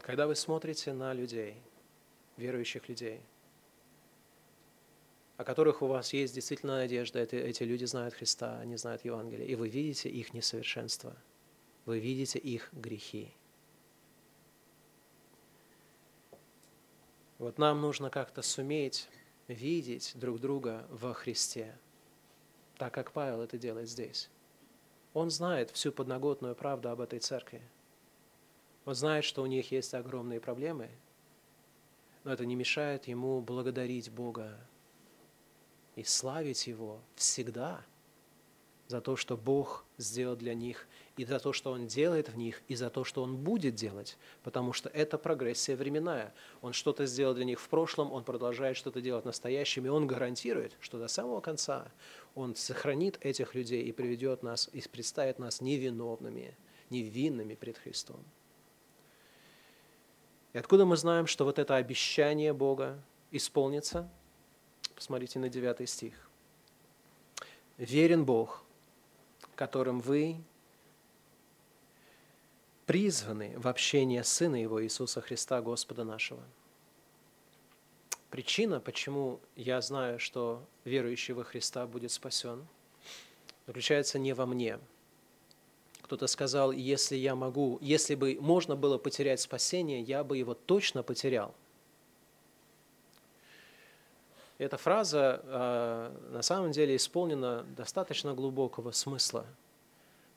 Когда вы смотрите на людей, верующих людей, о которых у вас есть действительно надежда, это, эти люди знают Христа, они знают Евангелие, и вы видите их несовершенство, вы видите их грехи. Вот нам нужно как-то суметь видеть друг друга во Христе, так как Павел это делает здесь. Он знает всю подноготную правду об этой церкви – он знает, что у них есть огромные проблемы, но это не мешает ему благодарить Бога и славить Его всегда за то, что Бог сделал для них, и за то, что Он делает в них, и за то, что Он будет делать, потому что это прогрессия временная. Он что-то сделал для них в прошлом, Он продолжает что-то делать в настоящем, и Он гарантирует, что до самого конца Он сохранит этих людей и приведет нас, и представит нас невиновными, невинными пред Христом. И откуда мы знаем, что вот это обещание Бога исполнится? Посмотрите на 9 стих. «Верен Бог, которым вы призваны в общение Сына Его Иисуса Христа, Господа нашего». Причина, почему я знаю, что верующий во Христа будет спасен, заключается не во мне – кто-то сказал, если я могу, если бы можно было потерять спасение, я бы его точно потерял. Эта фраза э, на самом деле исполнена достаточно глубокого смысла.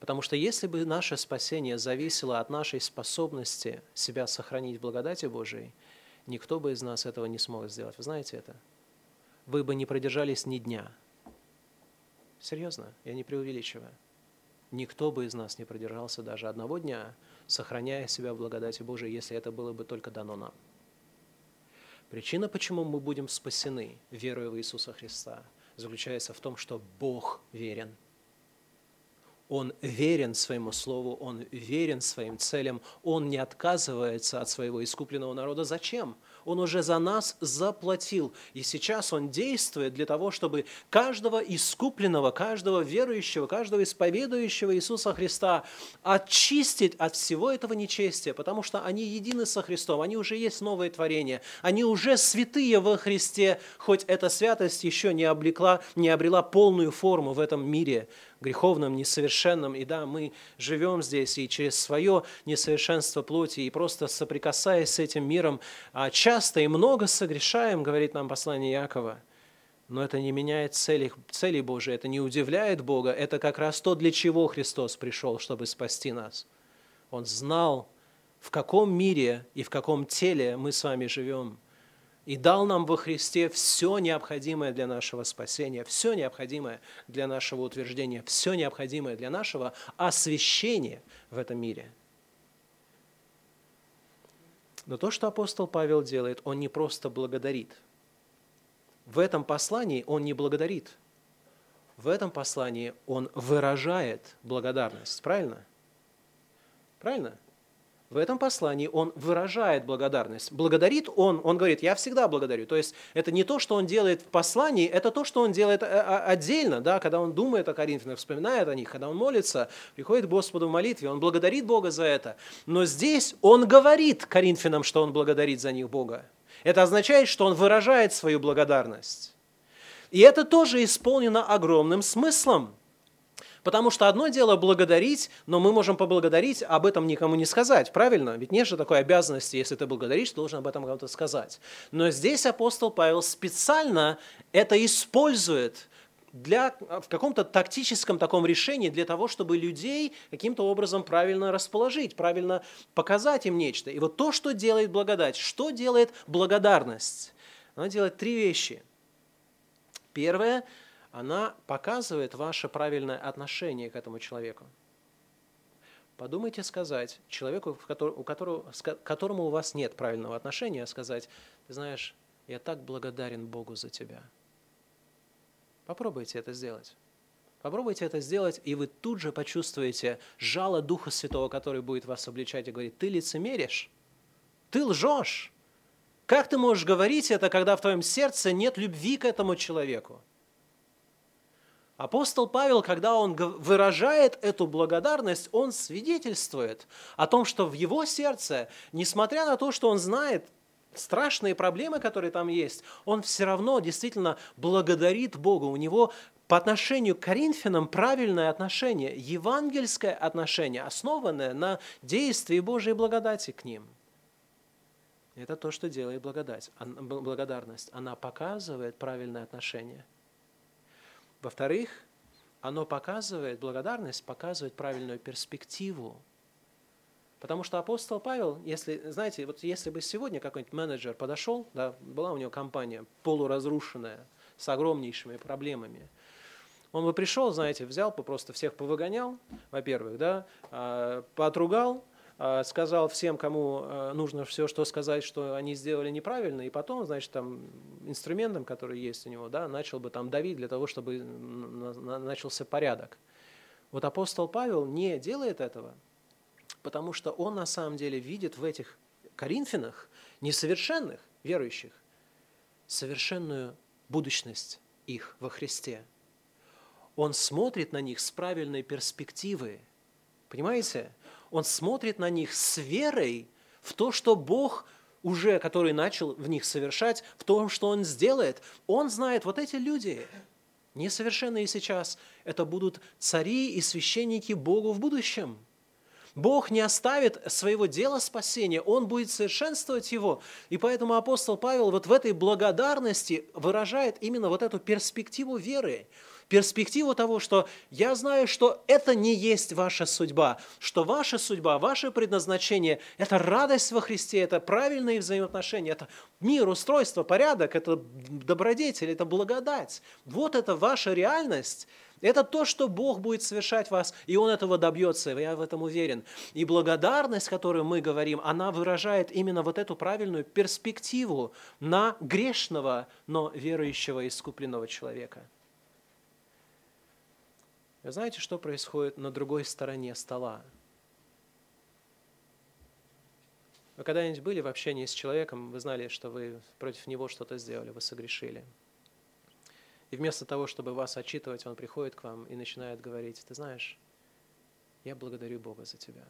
Потому что если бы наше спасение зависело от нашей способности себя сохранить в благодати Божией, никто бы из нас этого не смог сделать. Вы знаете это? Вы бы не продержались ни дня. Серьезно, я не преувеличиваю никто бы из нас не продержался даже одного дня, сохраняя себя в благодати Божией, если это было бы только дано нам. Причина, почему мы будем спасены, веруя в Иисуса Христа, заключается в том, что Бог верен – он верен своему слову, он верен своим целям, он не отказывается от своего искупленного народа. Зачем? Он уже за нас заплатил. И сейчас Он действует для того, чтобы каждого искупленного, каждого верующего, каждого исповедующего Иисуса Христа очистить от всего этого нечестия, потому что они едины со Христом, они уже есть новое творение, они уже святые во Христе, хоть эта святость еще не, облекла, не обрела полную форму в этом мире греховном, несовершенном. И да, мы живем здесь и через свое несовершенство плоти, и просто соприкасаясь с этим миром, а, часто и много согрешаем, говорит нам послание Якова. Но это не меняет цели, цели Божией, это не удивляет Бога. Это как раз то, для чего Христос пришел, чтобы спасти нас. Он знал, в каком мире и в каком теле мы с вами живем – и дал нам во Христе все необходимое для нашего спасения, все необходимое для нашего утверждения, все необходимое для нашего освящения в этом мире. Но то, что апостол Павел делает, он не просто благодарит. В этом послании он не благодарит. В этом послании он выражает благодарность. Правильно? Правильно? В этом послании он выражает благодарность. Благодарит он, он говорит, я всегда благодарю. То есть это не то, что он делает в послании, это то, что он делает э, э, отдельно, да, когда он думает о Коринфянах, вспоминает о них, когда он молится, приходит к Господу в молитве, он благодарит Бога за это. Но здесь он говорит Коринфянам, что он благодарит за них Бога. Это означает, что он выражает свою благодарность. И это тоже исполнено огромным смыслом. Потому что одно дело благодарить, но мы можем поблагодарить, об этом никому не сказать, правильно? Ведь нет же такой обязанности, если ты благодаришь, ты должен об этом кому-то сказать. Но здесь апостол Павел специально это использует для, в каком-то тактическом таком решении для того, чтобы людей каким-то образом правильно расположить, правильно показать им нечто. И вот то, что делает благодать, что делает благодарность? Она делает три вещи. Первое – она показывает ваше правильное отношение к этому человеку. Подумайте сказать человеку, у которого, к которому у вас нет правильного отношения, сказать, ты знаешь, я так благодарен Богу за тебя. Попробуйте это сделать. Попробуйте это сделать, и вы тут же почувствуете жало Духа Святого, который будет вас обличать и говорить, ты лицемеришь, ты лжешь. Как ты можешь говорить это, когда в твоем сердце нет любви к этому человеку? Апостол Павел, когда он выражает эту благодарность, он свидетельствует о том, что в его сердце, несмотря на то, что он знает страшные проблемы, которые там есть, он все равно действительно благодарит Бога. У него по отношению к Коринфянам правильное отношение, евангельское отношение, основанное на действии Божьей благодати к ним. Это то, что делает благодать, благодарность. Она показывает правильное отношение – во-вторых, оно показывает, благодарность показывает правильную перспективу. Потому что апостол Павел, если, знаете, вот если бы сегодня какой-нибудь менеджер подошел, да, была у него компания полуразрушенная, с огромнейшими проблемами, он бы пришел, знаете, взял бы просто всех повыгонял, во-первых, да, а, поотругал, сказал всем, кому а, нужно все, что сказать, что они сделали неправильно, и потом, значит, там инструментом, который есть у него, да, начал бы там давить для того, чтобы начался порядок. Вот апостол Павел не делает этого, потому что он на самом деле видит в этих Коринфянах несовершенных верующих совершенную будущность их во Христе. Он смотрит на них с правильной перспективы. Понимаете? Он смотрит на них с верой в то, что Бог уже, который начал в них совершать, в том, что Он сделает. Он знает, вот эти люди, несовершенные сейчас, это будут цари и священники Богу в будущем. Бог не оставит своего дела спасения, Он будет совершенствовать его. И поэтому апостол Павел вот в этой благодарности выражает именно вот эту перспективу веры перспективу того, что я знаю, что это не есть ваша судьба, что ваша судьба, ваше предназначение – это радость во Христе, это правильные взаимоотношения, это мир, устройство, порядок, это добродетель, это благодать. Вот это ваша реальность. Это то, что Бог будет совершать вас, и Он этого добьется, я в этом уверен. И благодарность, которую мы говорим, она выражает именно вот эту правильную перспективу на грешного, но верующего искупленного человека. Вы знаете, что происходит на другой стороне стола? Вы когда-нибудь были в общении с человеком, вы знали, что вы против него что-то сделали, вы согрешили. И вместо того, чтобы вас отчитывать, он приходит к вам и начинает говорить, ты знаешь, я благодарю Бога за тебя.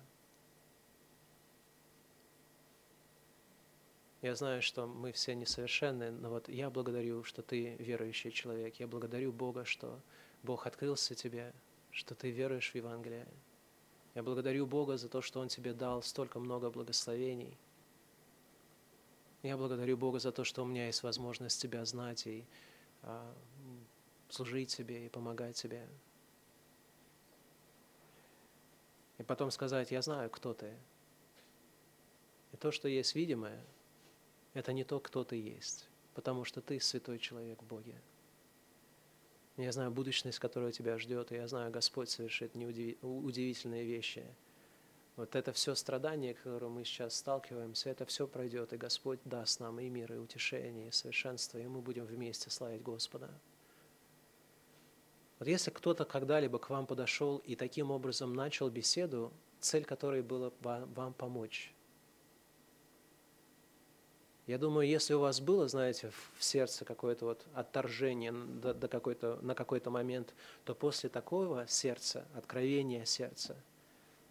Я знаю, что мы все несовершенны, но вот я благодарю, что ты верующий человек. Я благодарю Бога, что Бог открылся тебе, что ты веруешь в Евангелие. Я благодарю Бога за то, что Он тебе дал столько много благословений. Я благодарю Бога за то, что у меня есть возможность Тебя знать и а, служить Тебе и помогать Тебе. И потом сказать, я знаю, кто Ты. И то, что есть видимое, это не то, кто Ты есть, потому что Ты святой человек в Боге. Я знаю будущность, которая тебя ждет, и я знаю, Господь совершит удивительные вещи. Вот это все страдание, к которому мы сейчас сталкиваемся, это все пройдет, и Господь даст нам и мир, и утешение, и совершенство, и мы будем вместе славить Господа. Вот если кто-то когда-либо к вам подошел и таким образом начал беседу, цель которой была вам помочь. Я думаю, если у вас было, знаете, в сердце какое-то вот отторжение до, до какой-то, на какой-то момент, то после такого сердца, откровения сердца,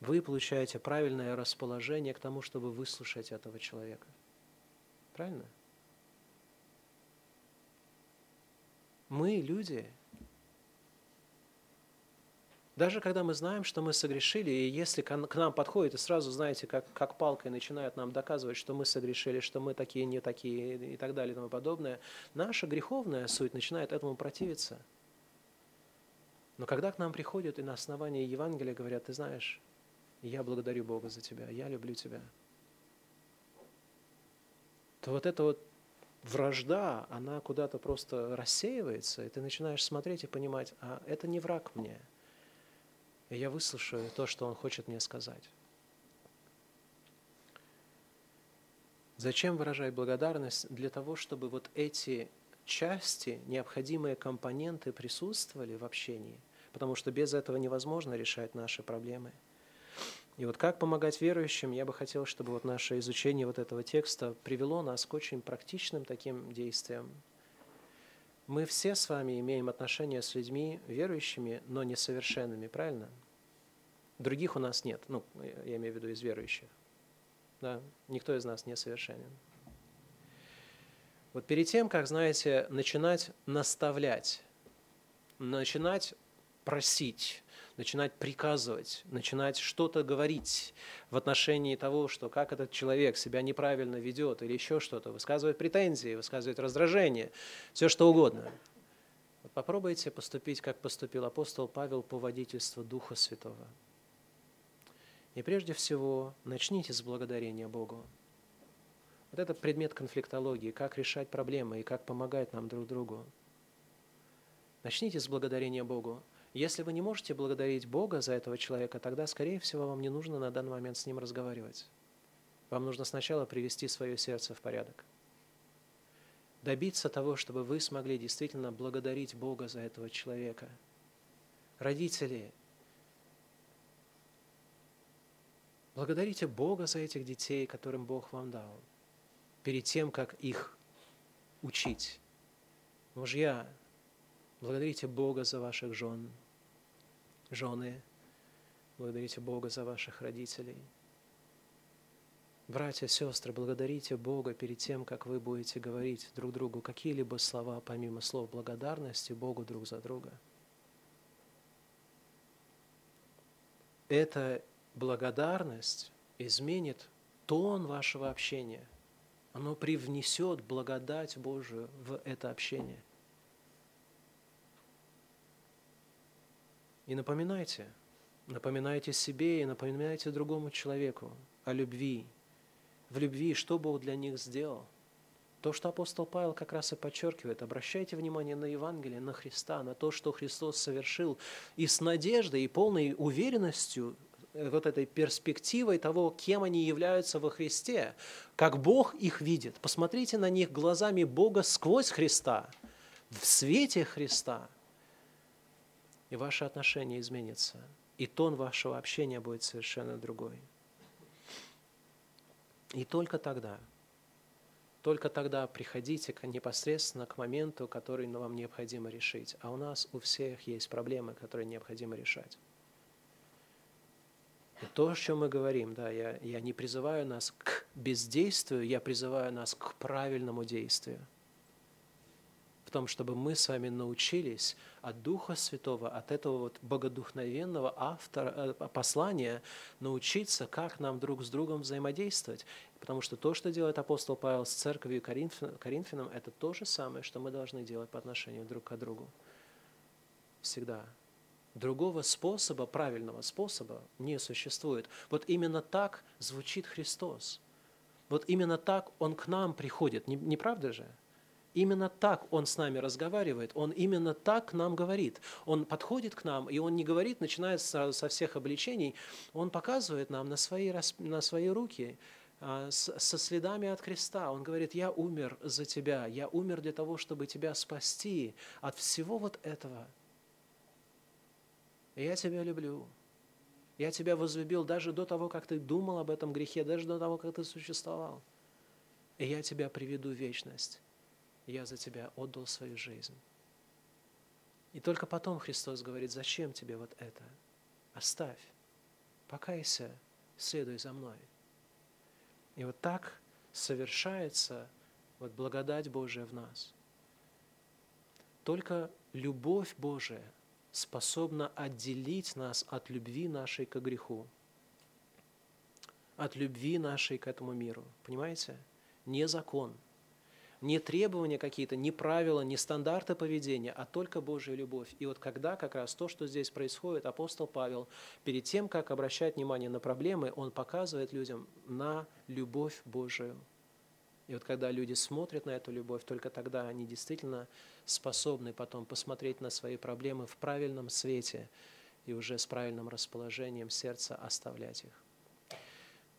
вы получаете правильное расположение к тому, чтобы выслушать этого человека. Правильно? Мы, люди, даже когда мы знаем, что мы согрешили, и если к нам подходит и сразу, знаете, как, как палкой начинают нам доказывать, что мы согрешили, что мы такие, не такие и так далее и тому подобное, наша греховная суть начинает этому противиться. Но когда к нам приходят и на основании Евангелия говорят, ты знаешь, я благодарю Бога за тебя, я люблю тебя, то вот эта вот вражда, она куда-то просто рассеивается, и ты начинаешь смотреть и понимать, а это не враг мне – и я выслушаю то, что Он хочет мне сказать. Зачем выражать благодарность? Для того, чтобы вот эти части, необходимые компоненты присутствовали в общении, потому что без этого невозможно решать наши проблемы. И вот как помогать верующим, я бы хотел, чтобы вот наше изучение вот этого текста привело нас к очень практичным таким действиям. Мы все с вами имеем отношения с людьми верующими, но несовершенными, правильно? Других у нас нет, ну, я имею в виду из верующих. Да? Никто из нас не совершенен. Вот перед тем, как, знаете, начинать наставлять, начинать просить, начинать приказывать, начинать что-то говорить в отношении того, что как этот человек себя неправильно ведет или еще что-то, высказывает претензии, высказывает раздражение, все что угодно. Вот попробуйте поступить, как поступил апостол Павел по водительству Духа Святого. И прежде всего начните с благодарения Богу. Вот это предмет конфликтологии, как решать проблемы и как помогать нам друг другу. Начните с благодарения Богу. Если вы не можете благодарить Бога за этого человека, тогда, скорее всего, вам не нужно на данный момент с ним разговаривать. Вам нужно сначала привести свое сердце в порядок. Добиться того, чтобы вы смогли действительно благодарить Бога за этого человека. Родители, Благодарите Бога за этих детей, которым Бог вам дал, перед тем, как их учить. Мужья, благодарите Бога за ваших жен. Жены, благодарите Бога за ваших родителей. Братья, сестры, благодарите Бога перед тем, как вы будете говорить друг другу какие-либо слова, помимо слов благодарности Богу друг за друга. Это благодарность изменит тон вашего общения. Оно привнесет благодать Божию в это общение. И напоминайте, напоминайте себе и напоминайте другому человеку о любви. В любви, что Бог для них сделал. То, что апостол Павел как раз и подчеркивает, обращайте внимание на Евангелие, на Христа, на то, что Христос совершил, и с надеждой и полной уверенностью Э, вот этой перспективой того, кем они являются во Христе, как Бог их видит. Посмотрите на них глазами Бога сквозь Христа, в свете Христа, и ваше отношение изменится, и тон вашего общения будет совершенно другой. И только тогда, только тогда приходите непосредственно к моменту, который вам необходимо решить. А у нас у всех есть проблемы, которые необходимо решать. И то, о чем мы говорим, да, я, я не призываю нас к бездействию, я призываю нас к правильному действию. В том, чтобы мы с вами научились от Духа Святого, от этого вот богодухновенного автора, э, послания, научиться, как нам друг с другом взаимодействовать. Потому что то, что делает апостол Павел с церковью Коринфянам, это то же самое, что мы должны делать по отношению друг к другу. Всегда. Другого способа, правильного способа не существует. Вот именно так звучит Христос. Вот именно так Он к нам приходит, не, не правда же? Именно так Он с нами разговаривает, Он именно так нам говорит. Он подходит к нам, и Он не говорит, начиная сразу со всех обличений, Он показывает нам на свои, на свои руки, а, со следами от креста. Он говорит, я умер за тебя, я умер для того, чтобы тебя спасти от всего вот этого – я тебя люблю. Я тебя возлюбил даже до того, как ты думал об этом грехе, даже до того, как ты существовал. И я тебя приведу в вечность. Я за тебя отдал свою жизнь. И только потом Христос говорит, зачем тебе вот это? Оставь, покайся, следуй за мной. И вот так совершается вот благодать Божия в нас. Только любовь Божия способна отделить нас от любви нашей к греху, от любви нашей к этому миру. Понимаете? Не закон – не требования какие-то, не правила, не стандарты поведения, а только Божья любовь. И вот когда как раз то, что здесь происходит, апостол Павел, перед тем, как обращать внимание на проблемы, он показывает людям на любовь Божию. И вот когда люди смотрят на эту любовь, только тогда они действительно способны потом посмотреть на свои проблемы в правильном свете и уже с правильным расположением сердца оставлять их.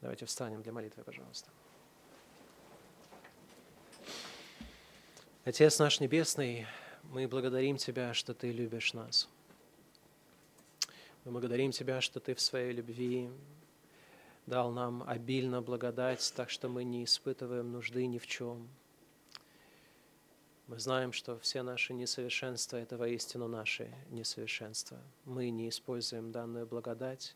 Давайте встанем для молитвы, пожалуйста. Отец наш Небесный, мы благодарим Тебя, что Ты любишь нас. Мы благодарим Тебя, что Ты в своей любви дал нам обильно благодать, так что мы не испытываем нужды ни в чем. Мы знаем, что все наши несовершенства – это воистину наши несовершенства. Мы не используем данную благодать,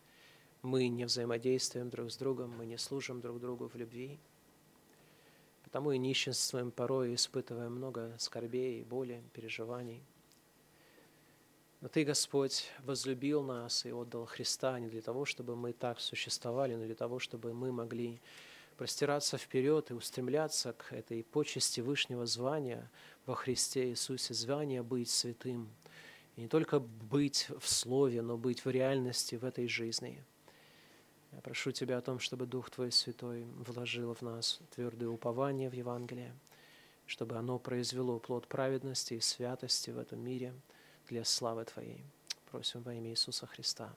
мы не взаимодействуем друг с другом, мы не служим друг другу в любви – Потому и нищенствуем порой, испытываем много скорбей, боли, переживаний. Но Ты, Господь, возлюбил нас и отдал Христа не для того, чтобы мы так существовали, но для того, чтобы мы могли простираться вперед и устремляться к этой почести Вышнего звания во Христе Иисусе, звания быть святым. И не только быть в слове, но быть в реальности в этой жизни – я прошу Тебя о том, чтобы Дух Твой Святой вложил в нас твердое упование в Евангелие, чтобы оно произвело плод праведности и святости в этом мире для славы Твоей. Просим во имя Иисуса Христа.